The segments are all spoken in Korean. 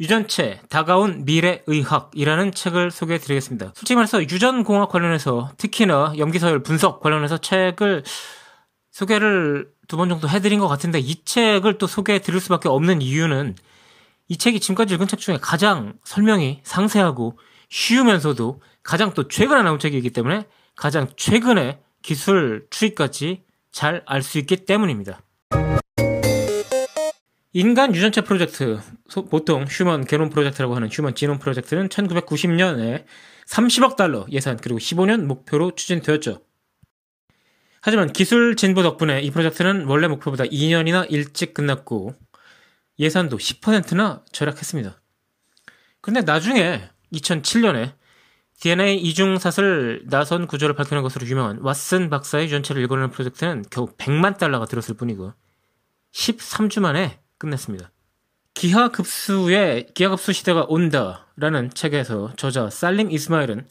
유전체 다가온 미래의학이라는 책을 소개해 드리겠습니다. 솔직히 말해서 유전공학 관련해서 특히나 염기서열 분석 관련해서 책을 소개를 두 번 정도 해드린 것 같은데 이 책을 또 소개해 드릴 수밖에 없는 이유는 이 책이 지금까지 읽은 책 중에 가장 설명이 상세하고 쉬우면서도 가장 또 최근에 나온 책이기 때문에 가장 최근의 기술 추이까지 잘 알 수 있기 때문입니다. 인간 유전체 프로젝트, 보통 human 게놈 프로젝트라고 하는 human genome project는 1990년에 30억 달러 예산 그리고 15년 목표로 추진되었죠. 하지만 기술 진보 덕분에 이 프로젝트는 원래 목표보다 2년이나 일찍 끝났고 예산도 10%나 절약했습니다. 그런데 나중에 2007년에 DNA 이중사슬 나선 구조를 밝혀낸 것으로 유명한 왓슨 박사의 유전체를 읽어내는 프로젝트는 겨우 100만 달러가 들었을 뿐이고 13주 만에 끝냈습니다. 기하급수의 기하급수 시대가 온다라는 책에서 저자 살림 이스마일은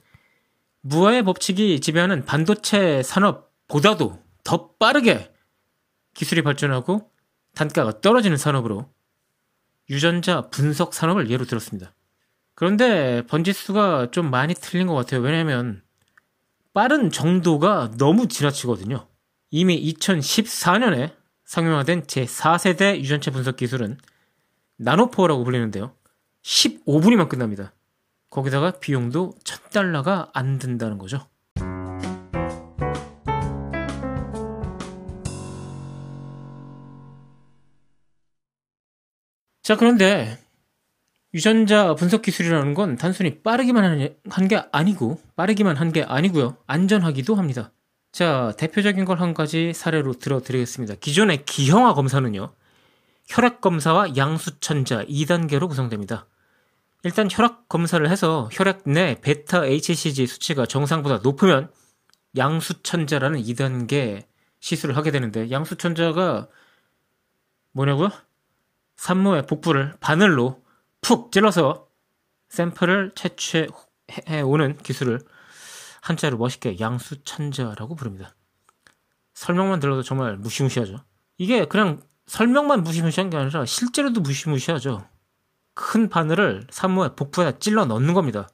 무아의 법칙이 지배하는 반도체 산업보다도 더 빠르게 기술이 발전하고 단가가 떨어지는 산업으로 유전자 분석 산업을 예로 들었습니다. 그런데 번지수가 좀 많이 틀린 것 같아요. 왜냐하면 빠른 정도가 너무 지나치거든요. 이미 2014년에 상용화된 제4세대 유전체 분석 기술은 나노포어라고 불리는데요. 15분이면 끝납니다. 거기다가 비용도 1000달러가 안 든다는 거죠. 자, 그런데 유전자 분석 기술이라는 건 단순히 빠르기만 한 게 아니고, 빠르기만 한 게 아니고요. 안전하기도 합니다. 자, 대표적인 걸 한 가지 사례로 들어드리겠습니다. 기존의 기형아 검사는요, 혈액 검사와 양수천자 2단계로 구성됩니다. 일단 혈액 검사를 해서 혈액 내 베타 HCG 수치가 정상보다 높으면 양수천자라는 2단계 시술을 하게 되는데 양수천자가 뭐냐고요? 산모의 복부를 바늘로 푹 찔러서 샘플을 채취해 오는 기술을 한자로 멋있게 양수천자라고 부릅니다. 설명만 들어도 정말 무시무시하죠. 이게 그냥 설명만 무시무시한 게 아니라 실제로도 무시무시하죠. 큰 바늘을 산모의 복부에 찔러 넣는 겁니다.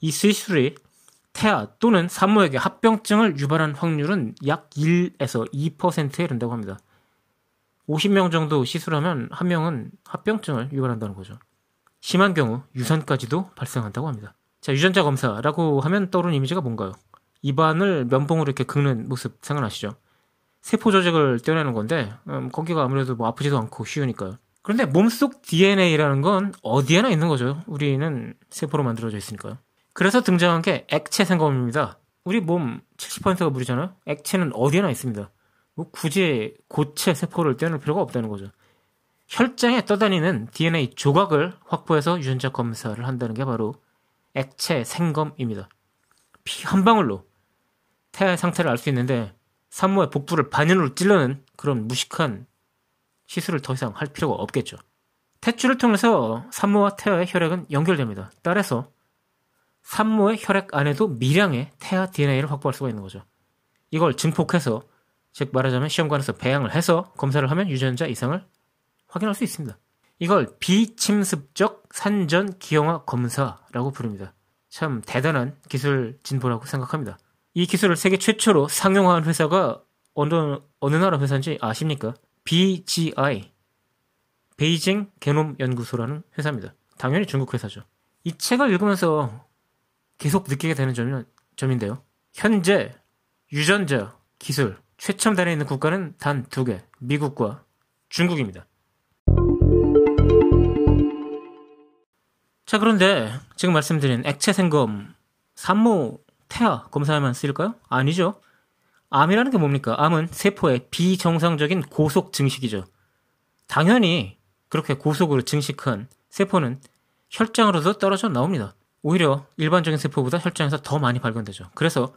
이 수술이 태아 또는 산모에게 합병증을 유발한 확률은 약 1에서 2%에 이른다고 합니다. 50명 정도 시술하면 한 명은 합병증을 유발한다는 거죠. 심한 경우 유산까지도 발생한다고 합니다. 자, 유전자 검사라고 하면 떠오르는 이미지가 뭔가요? 입안을 면봉으로 이렇게 긁는 모습 생각나시죠? 세포 조직을 떼어내는 건데, 음, 거기가 아무래도 뭐 아프지도 않고 쉬우니까요. 그런데 몸속 DNA라는 건 어디에나 있는 거죠. 우리는 세포로 만들어져 있으니까요. 그래서 등장한 게 액체 생검입니다. 우리 몸 70%가 물이잖아요? 액체는 어디에나 있습니다. 뭐 굳이 고체 세포를 떼어낼 필요가 없다는 거죠. 혈장에 떠다니는 DNA 조각을 확보해서 유전자 검사를 한다는 게 바로 액체 생검입니다. 피 한 방울로 태아의 상태를 알 수 있는데 산모의 복부를 반연으로 찔러는 그런 무식한 시술을 더 이상 할 필요가 없겠죠. 탯줄을 통해서 산모와 태아의 혈액은 연결됩니다. 따라서 산모의 혈액 안에도 미량의 태아 DNA를 확보할 수가 있는 거죠. 이걸 증폭해서 즉 말하자면 시험관에서 배양을 해서 검사를 하면 유전자 이상을 확인할 수 있습니다. 이걸 비침습적 산전 기형화 검사라고 부릅니다. 참 대단한 기술 진보라고 생각합니다. 이 기술을 세계 최초로 상용화한 회사가 어느, 어느 나라 회사인지 아십니까? BGI, 베이징 게놈 연구소라는 회사입니다. 당연히 중국 회사죠. 이 책을 읽으면서 계속 느끼게 되는 점이, 점인데요. 현재 유전자 기술 최첨단에 있는 국가는 단 두 개, 미국과 중국입니다. 자, 그런데 지금 말씀드린 액체 생검, 산모, 태아 검사에만 쓰일까요? 아니죠. 암이라는 게 뭡니까? 암은 세포의 비정상적인 고속 증식이죠. 당연히 그렇게 고속으로 증식한 세포는 혈장으로도 떨어져 나옵니다. 오히려 일반적인 세포보다 혈장에서 더 많이 발견되죠. 그래서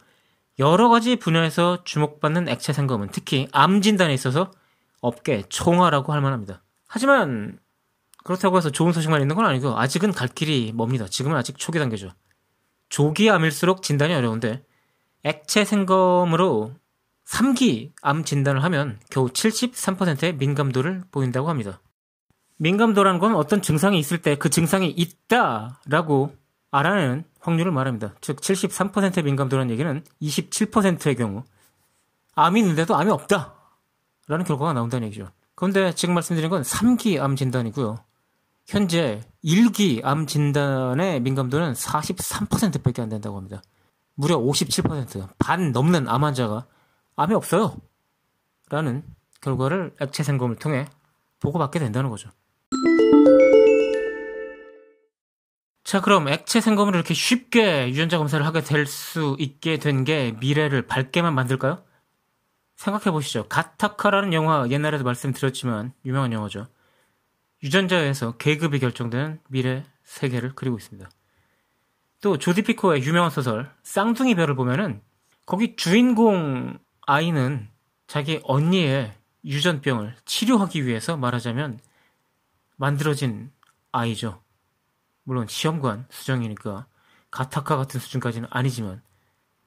여러 가지 분야에서 주목받는 액체 생검은 특히 암 진단에 있어서 업계 총화라고 할 만합니다. 하지만 그렇다고 해서 좋은 소식만 있는 건 아니고 아직은 갈 길이 멉니다. 지금은 아직 초기 단계죠. 조기 암일수록 진단이 어려운데 액체 생검으로 3기 암 진단을 하면 겨우 73%의 민감도를 보인다고 합니다. 민감도라는 건 어떤 증상이 있을 때 그 증상이 있다라고 알아내는 확률을 말합니다. 즉 73%의 민감도라는 얘기는 27%의 경우 암이 있는데도 암이 없다라는 결과가 나온다는 얘기죠. 그런데 지금 말씀드린 건 3기 암 진단이고요. 현재 1기 암 진단의 민감도는 43%밖에 안 된다고 합니다. 무려 57%, 반 넘는 암 환자가 암이 없어요. 라는 결과를 액체 생검을 통해 보고받게 된다는 거죠. 자, 그럼 액체 생검으로 이렇게 쉽게 유전자 검사를 하게 될 수 있게 된 게 미래를 밝게만 만들까요? 생각해 보시죠. 가타카라는 영화 옛날에도 말씀드렸지만 유명한 영화죠. 유전자에서 계급이 결정되는 미래 세계를 그리고 있습니다. 또 조디 피코의 유명한 소설 쌍둥이 별을 보면은 거기 주인공 아이는 자기 언니의 유전병을 치료하기 위해서 말하자면 만들어진 아이죠. 물론 시험관 수정이니까 가타카 같은 수준까지는 아니지만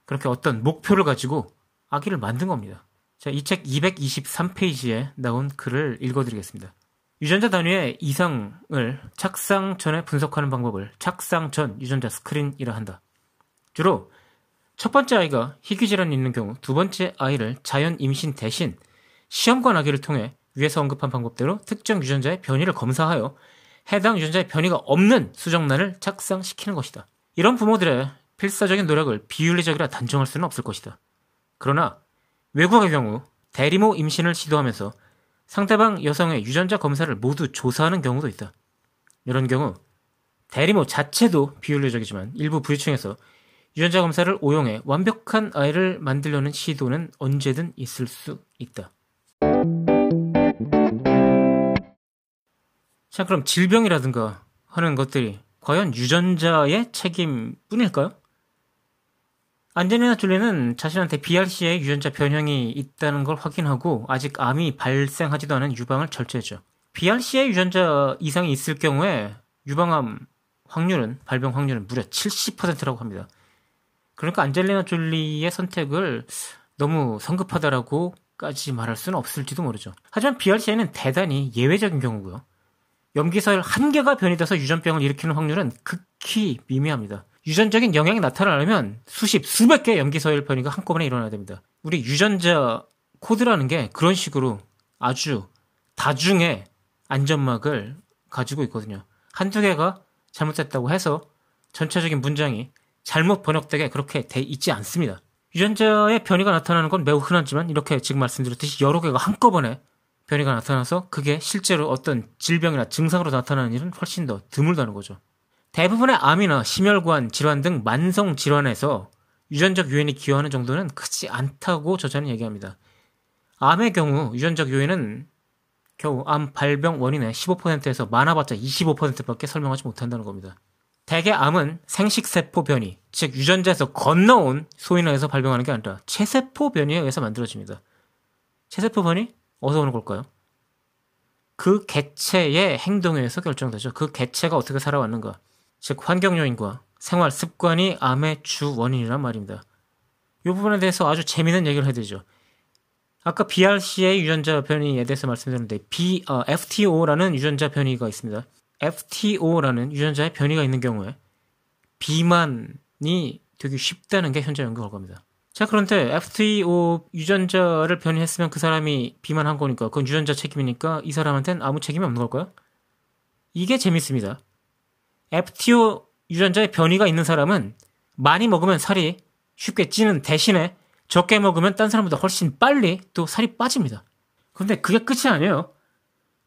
그렇게 어떤 목표를 가지고 아기를 만든 겁니다. 자, 이 책 223페이지에 나온 글을 읽어드리겠습니다. 유전자 단위의 이상을 착상 전에 분석하는 방법을 착상 전 유전자 스크린이라 한다. 주로 첫 번째 아이가 희귀 질환이 있는 경우 두 번째 아이를 자연 임신 대신 시험관 아기를 통해 위에서 언급한 방법대로 특정 유전자의 변이를 검사하여 해당 유전자의 변이가 없는 수정란을 착상시키는 것이다. 이런 부모들의 필사적인 노력을 비윤리적이라 단정할 수는 없을 것이다. 그러나 외국의 경우 대리모 임신을 시도하면서 상대방 여성의 유전자 검사를 모두 조사하는 경우도 있다. 이런 경우 대리모 자체도 비윤리적이지만 일부 부유층에서 유전자 검사를 오용해 완벽한 아이를 만들려는 시도는 언제든 있을 수 있다. 자, 그럼 질병이라든가 하는 것들이 과연 유전자의 책임뿐일까요? 안젤리나 졸리는 자신한테 BRC의 유전자 변형이 있다는 걸 확인하고 아직 암이 발생하지도 않은 유방을 절제했죠. BRC의 유전자 이상이 있을 경우에 유방암 확률은 발병 확률은 무려 70%라고 합니다. 그러니까 안젤리나 졸리의 선택을 너무 성급하다라고까지 말할 수는 없을지도 모르죠. 하지만 BRCA는 대단히 예외적인 경우고요. 염기서열 한 개가 변이 돼서 유전병을 일으키는 확률은 극히 미미합니다. 유전적인 영향이 나타나려면 수십, 수백 개의 염기서열 변이가 한꺼번에 일어나야 됩니다. 우리 유전자 코드라는 게 그런 식으로 아주 다중의 안전막을 가지고 있거든요. 한두 개가 잘못됐다고 해서 전체적인 문장이 잘못 번역되게 그렇게 돼 있지 않습니다. 유전자의 변이가 나타나는 건 매우 흔하지만 이렇게 지금 말씀드렸듯이 여러 개가 한꺼번에 변이가 나타나서 그게 실제로 어떤 질병이나 증상으로 나타나는 일은 훨씬 더 드물다는 거죠. 대부분의 암이나 심혈관 질환 등 만성 질환에서 유전적 요인이 기여하는 정도는 크지 않다고 저자는 얘기합니다. 암의 경우 유전적 요인은 겨우 암 발병 원인의 15%에서 많아봤자 25%밖에 설명하지 못한다는 겁니다. 대개 암은 생식세포 변이, 즉 유전자에서 건너온 소인에 의해서 발병하는 게 아니라 체세포 변이에 의해서 만들어집니다. 체세포 변이 어디서 오는 걸까요? 그 개체의 행동에 의해서 결정되죠. 그 개체가 어떻게 살아왔는가. 즉 환경 요인과 생활 습관이 암의 주 원인이란 말입니다. 이 부분에 대해서 아주 재미있는 얘기를 해드리죠. 아까 BRC의 유전자 변이에 대해서 말씀드렸는데 B, 어, FTO라는 유전자 변이가 있습니다. FTO라는 유전자의 변이가 있는 경우에 비만이 되기 쉽다는 게 현재 연구 결과입니다. 자, 그런데 FTO 유전자를 변이했으면 그 사람이 비만한 거니까 그건 유전자 책임이니까 이 사람한테는 아무 책임이 없는 걸까요? 이게 재밌습니다. FTO 유전자의 변이가 있는 사람은 많이 먹으면 살이 쉽게 찌는 대신에 적게 먹으면 딴 사람보다 훨씬 빨리 또 살이 빠집니다. 그런데 그게 끝이 아니에요.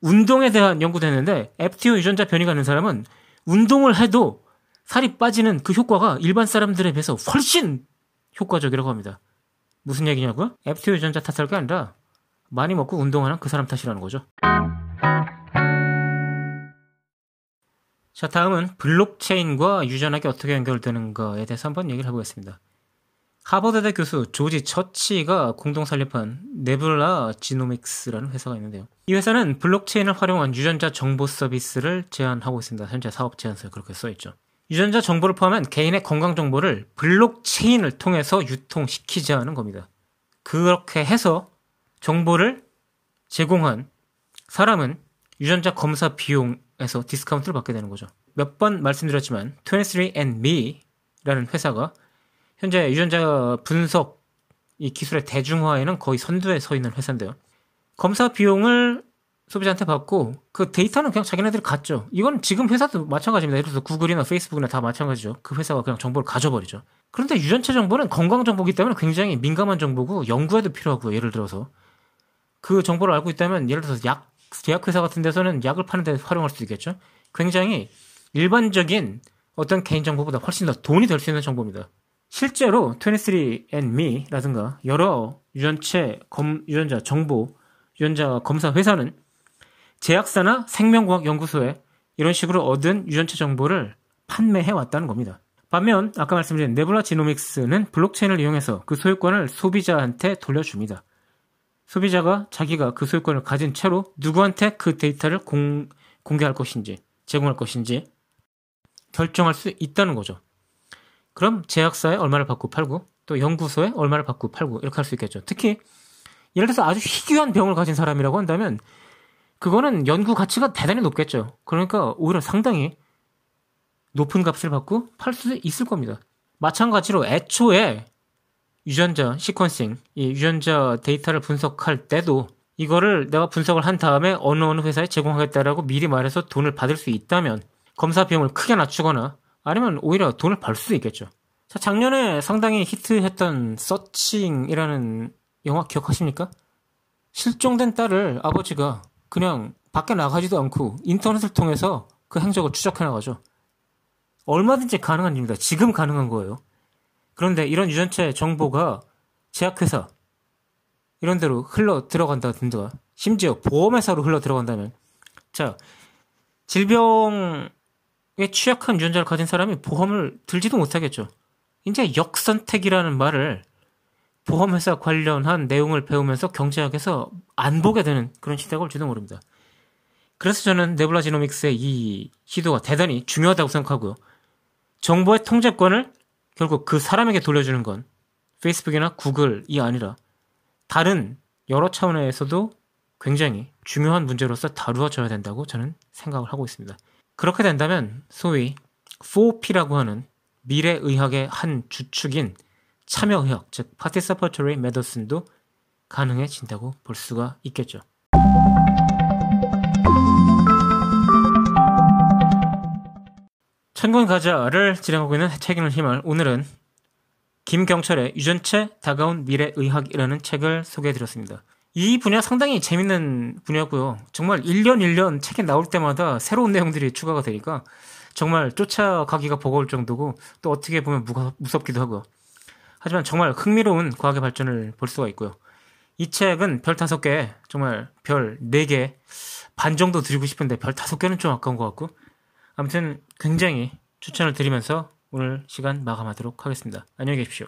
운동에 대한 연구도 했는데 FTO 유전자 변이가 있는 사람은 운동을 해도 살이 빠지는 그 효과가 일반 사람들에 비해서 훨씬 효과적이라고 합니다. 무슨 얘기냐고요? FTO 유전자 탓할 게 아니라 많이 먹고 운동하는 그 사람 탓이라는 거죠. 자, 다음은 블록체인과 유전학이 어떻게 연결되는가에 대해서 한번 얘기를 해보겠습니다. 하버드대 교수 조지 처치가 공동 설립한 Nebula Genomics라는 회사가 있는데요. 이 회사는 블록체인을 활용한 유전자 정보 서비스를 제안하고 있습니다. 현재 사업 제안서에 그렇게 써 있죠. 유전자 정보를 포함한 개인의 건강 정보를 블록체인을 통해서 유통시키자는 겁니다. 그렇게 해서 정보를 제공한 사람은 유전자 검사 비용 에서 디스카운트를 받게 되는 거죠. 몇 번 말씀드렸지만 23andMe라는 회사가 현재 유전자 분석 이 기술의 대중화에는 거의 선두에 서 있는 회사인데요. 검사 비용을 소비자한테 받고 그 데이터는 그냥 자기네들이 갖죠. 이건 지금 회사도 마찬가지입니다. 예를 들어서 구글이나 페이스북이나 다 마찬가지죠. 그 회사가 그냥 정보를 가져버리죠. 그런데 유전체 정보는 건강 정보기 때문에 굉장히 민감한 정보고 연구에도 필요하고요. 예를 들어서 그 정보를 알고 있다면 예를 들어서 약 제약회사 같은 데서는 약을 파는 데 활용할 수 있겠죠. 굉장히 일반적인 어떤 개인정보보다 훨씬 더 돈이 될 수 있는 정보입니다. 실제로 23andMe라든가 여러 유전체 검, 유전자 정보, 유전자 검사 회사는 제약사나 생명과학 연구소에 이런 식으로 얻은 유전체 정보를 판매해 왔다는 겁니다. 반면 아까 말씀드린 네블라 지노믹스는 블록체인을 이용해서 그 소유권을 소비자한테 돌려줍니다. 소비자가 자기가 그 소유권을 가진 채로 누구한테 그 데이터를 공, 공개할 것인지 제공할 것인지 결정할 수 있다는 거죠. 그럼 제약사에 얼마를 받고 팔고 또 연구소에 얼마를 받고 팔고 이렇게 할 수 있겠죠. 특히 예를 들어서 아주 희귀한 병을 가진 사람이라고 한다면 그거는 연구 가치가 대단히 높겠죠. 그러니까 오히려 상당히 높은 값을 받고 팔 수 있을 겁니다. 마찬가지로 애초에 유전자 시퀀싱, 이 유전자 데이터를 분석할 때도 이거를 내가 분석을 한 다음에 어느 어느 회사에 제공하겠다라고 미리 말해서 돈을 받을 수 있다면 검사 비용을 크게 낮추거나 아니면 오히려 돈을 벌 수도 있겠죠. 자, 작년에 상당히 히트했던 서칭이라는 영화 기억하십니까? 실종된 딸을 아버지가 그냥 밖에 나가지도 않고 인터넷을 통해서 그 행적을 추적해 나가죠. 얼마든지 가능한 일입니다. 지금 가능한 거예요. 그런데 이런 유전체 정보가 제약회사 이런 데로 흘러 들어간다든가 심지어 보험회사로 흘러 들어간다면 자 질병에 취약한 유전자를 가진 사람이 보험을 들지도 못하겠죠. 이제 역선택이라는 말을 보험회사 관련한 내용을 배우면서 경제학에서 안 보게 되는 그런 시대가 올지도 모릅니다. 그래서 저는 네블라 지노믹스의 이 시도가 대단히 중요하다고 생각하고요. 정보의 통제권을 결국 그 사람에게 돌려주는 건 페이스북이나 구글이 아니라 다른 여러 차원에서도 굉장히 중요한 문제로서 다루어져야 된다고 저는 생각을 하고 있습니다. 그렇게 된다면 소위 4P라고 하는 미래의학의 한 주축인 참여의학, 즉 Participatory Medicine도 가능해진다고 볼 수가 있겠죠. 천군 가자를 진행하고 있는 책임을 힘을 오늘은 김경철의 유전체 다가온 미래 의학이라는 책을 소개해 드렸습니다. 이 분야 상당히 재밌는 분야고요. 정말 1년 1년 책이 나올 때마다 새로운 내용들이 추가가 되니까 정말 쫓아가기가 버거울 정도고 또 어떻게 보면 무섭 기도 하고요. 하지만 정말 흥미로운 과학의 발전을 볼 수가 있고요. 이 책은 별 다섯 개, 정말 별네개반 정도 드리고 싶은데 별 다섯 개는 좀 아까운 것 같고 아무튼 굉장히 추천을 드리면서 오늘 시간 마감하도록 하겠습니다. 안녕히 계십시오.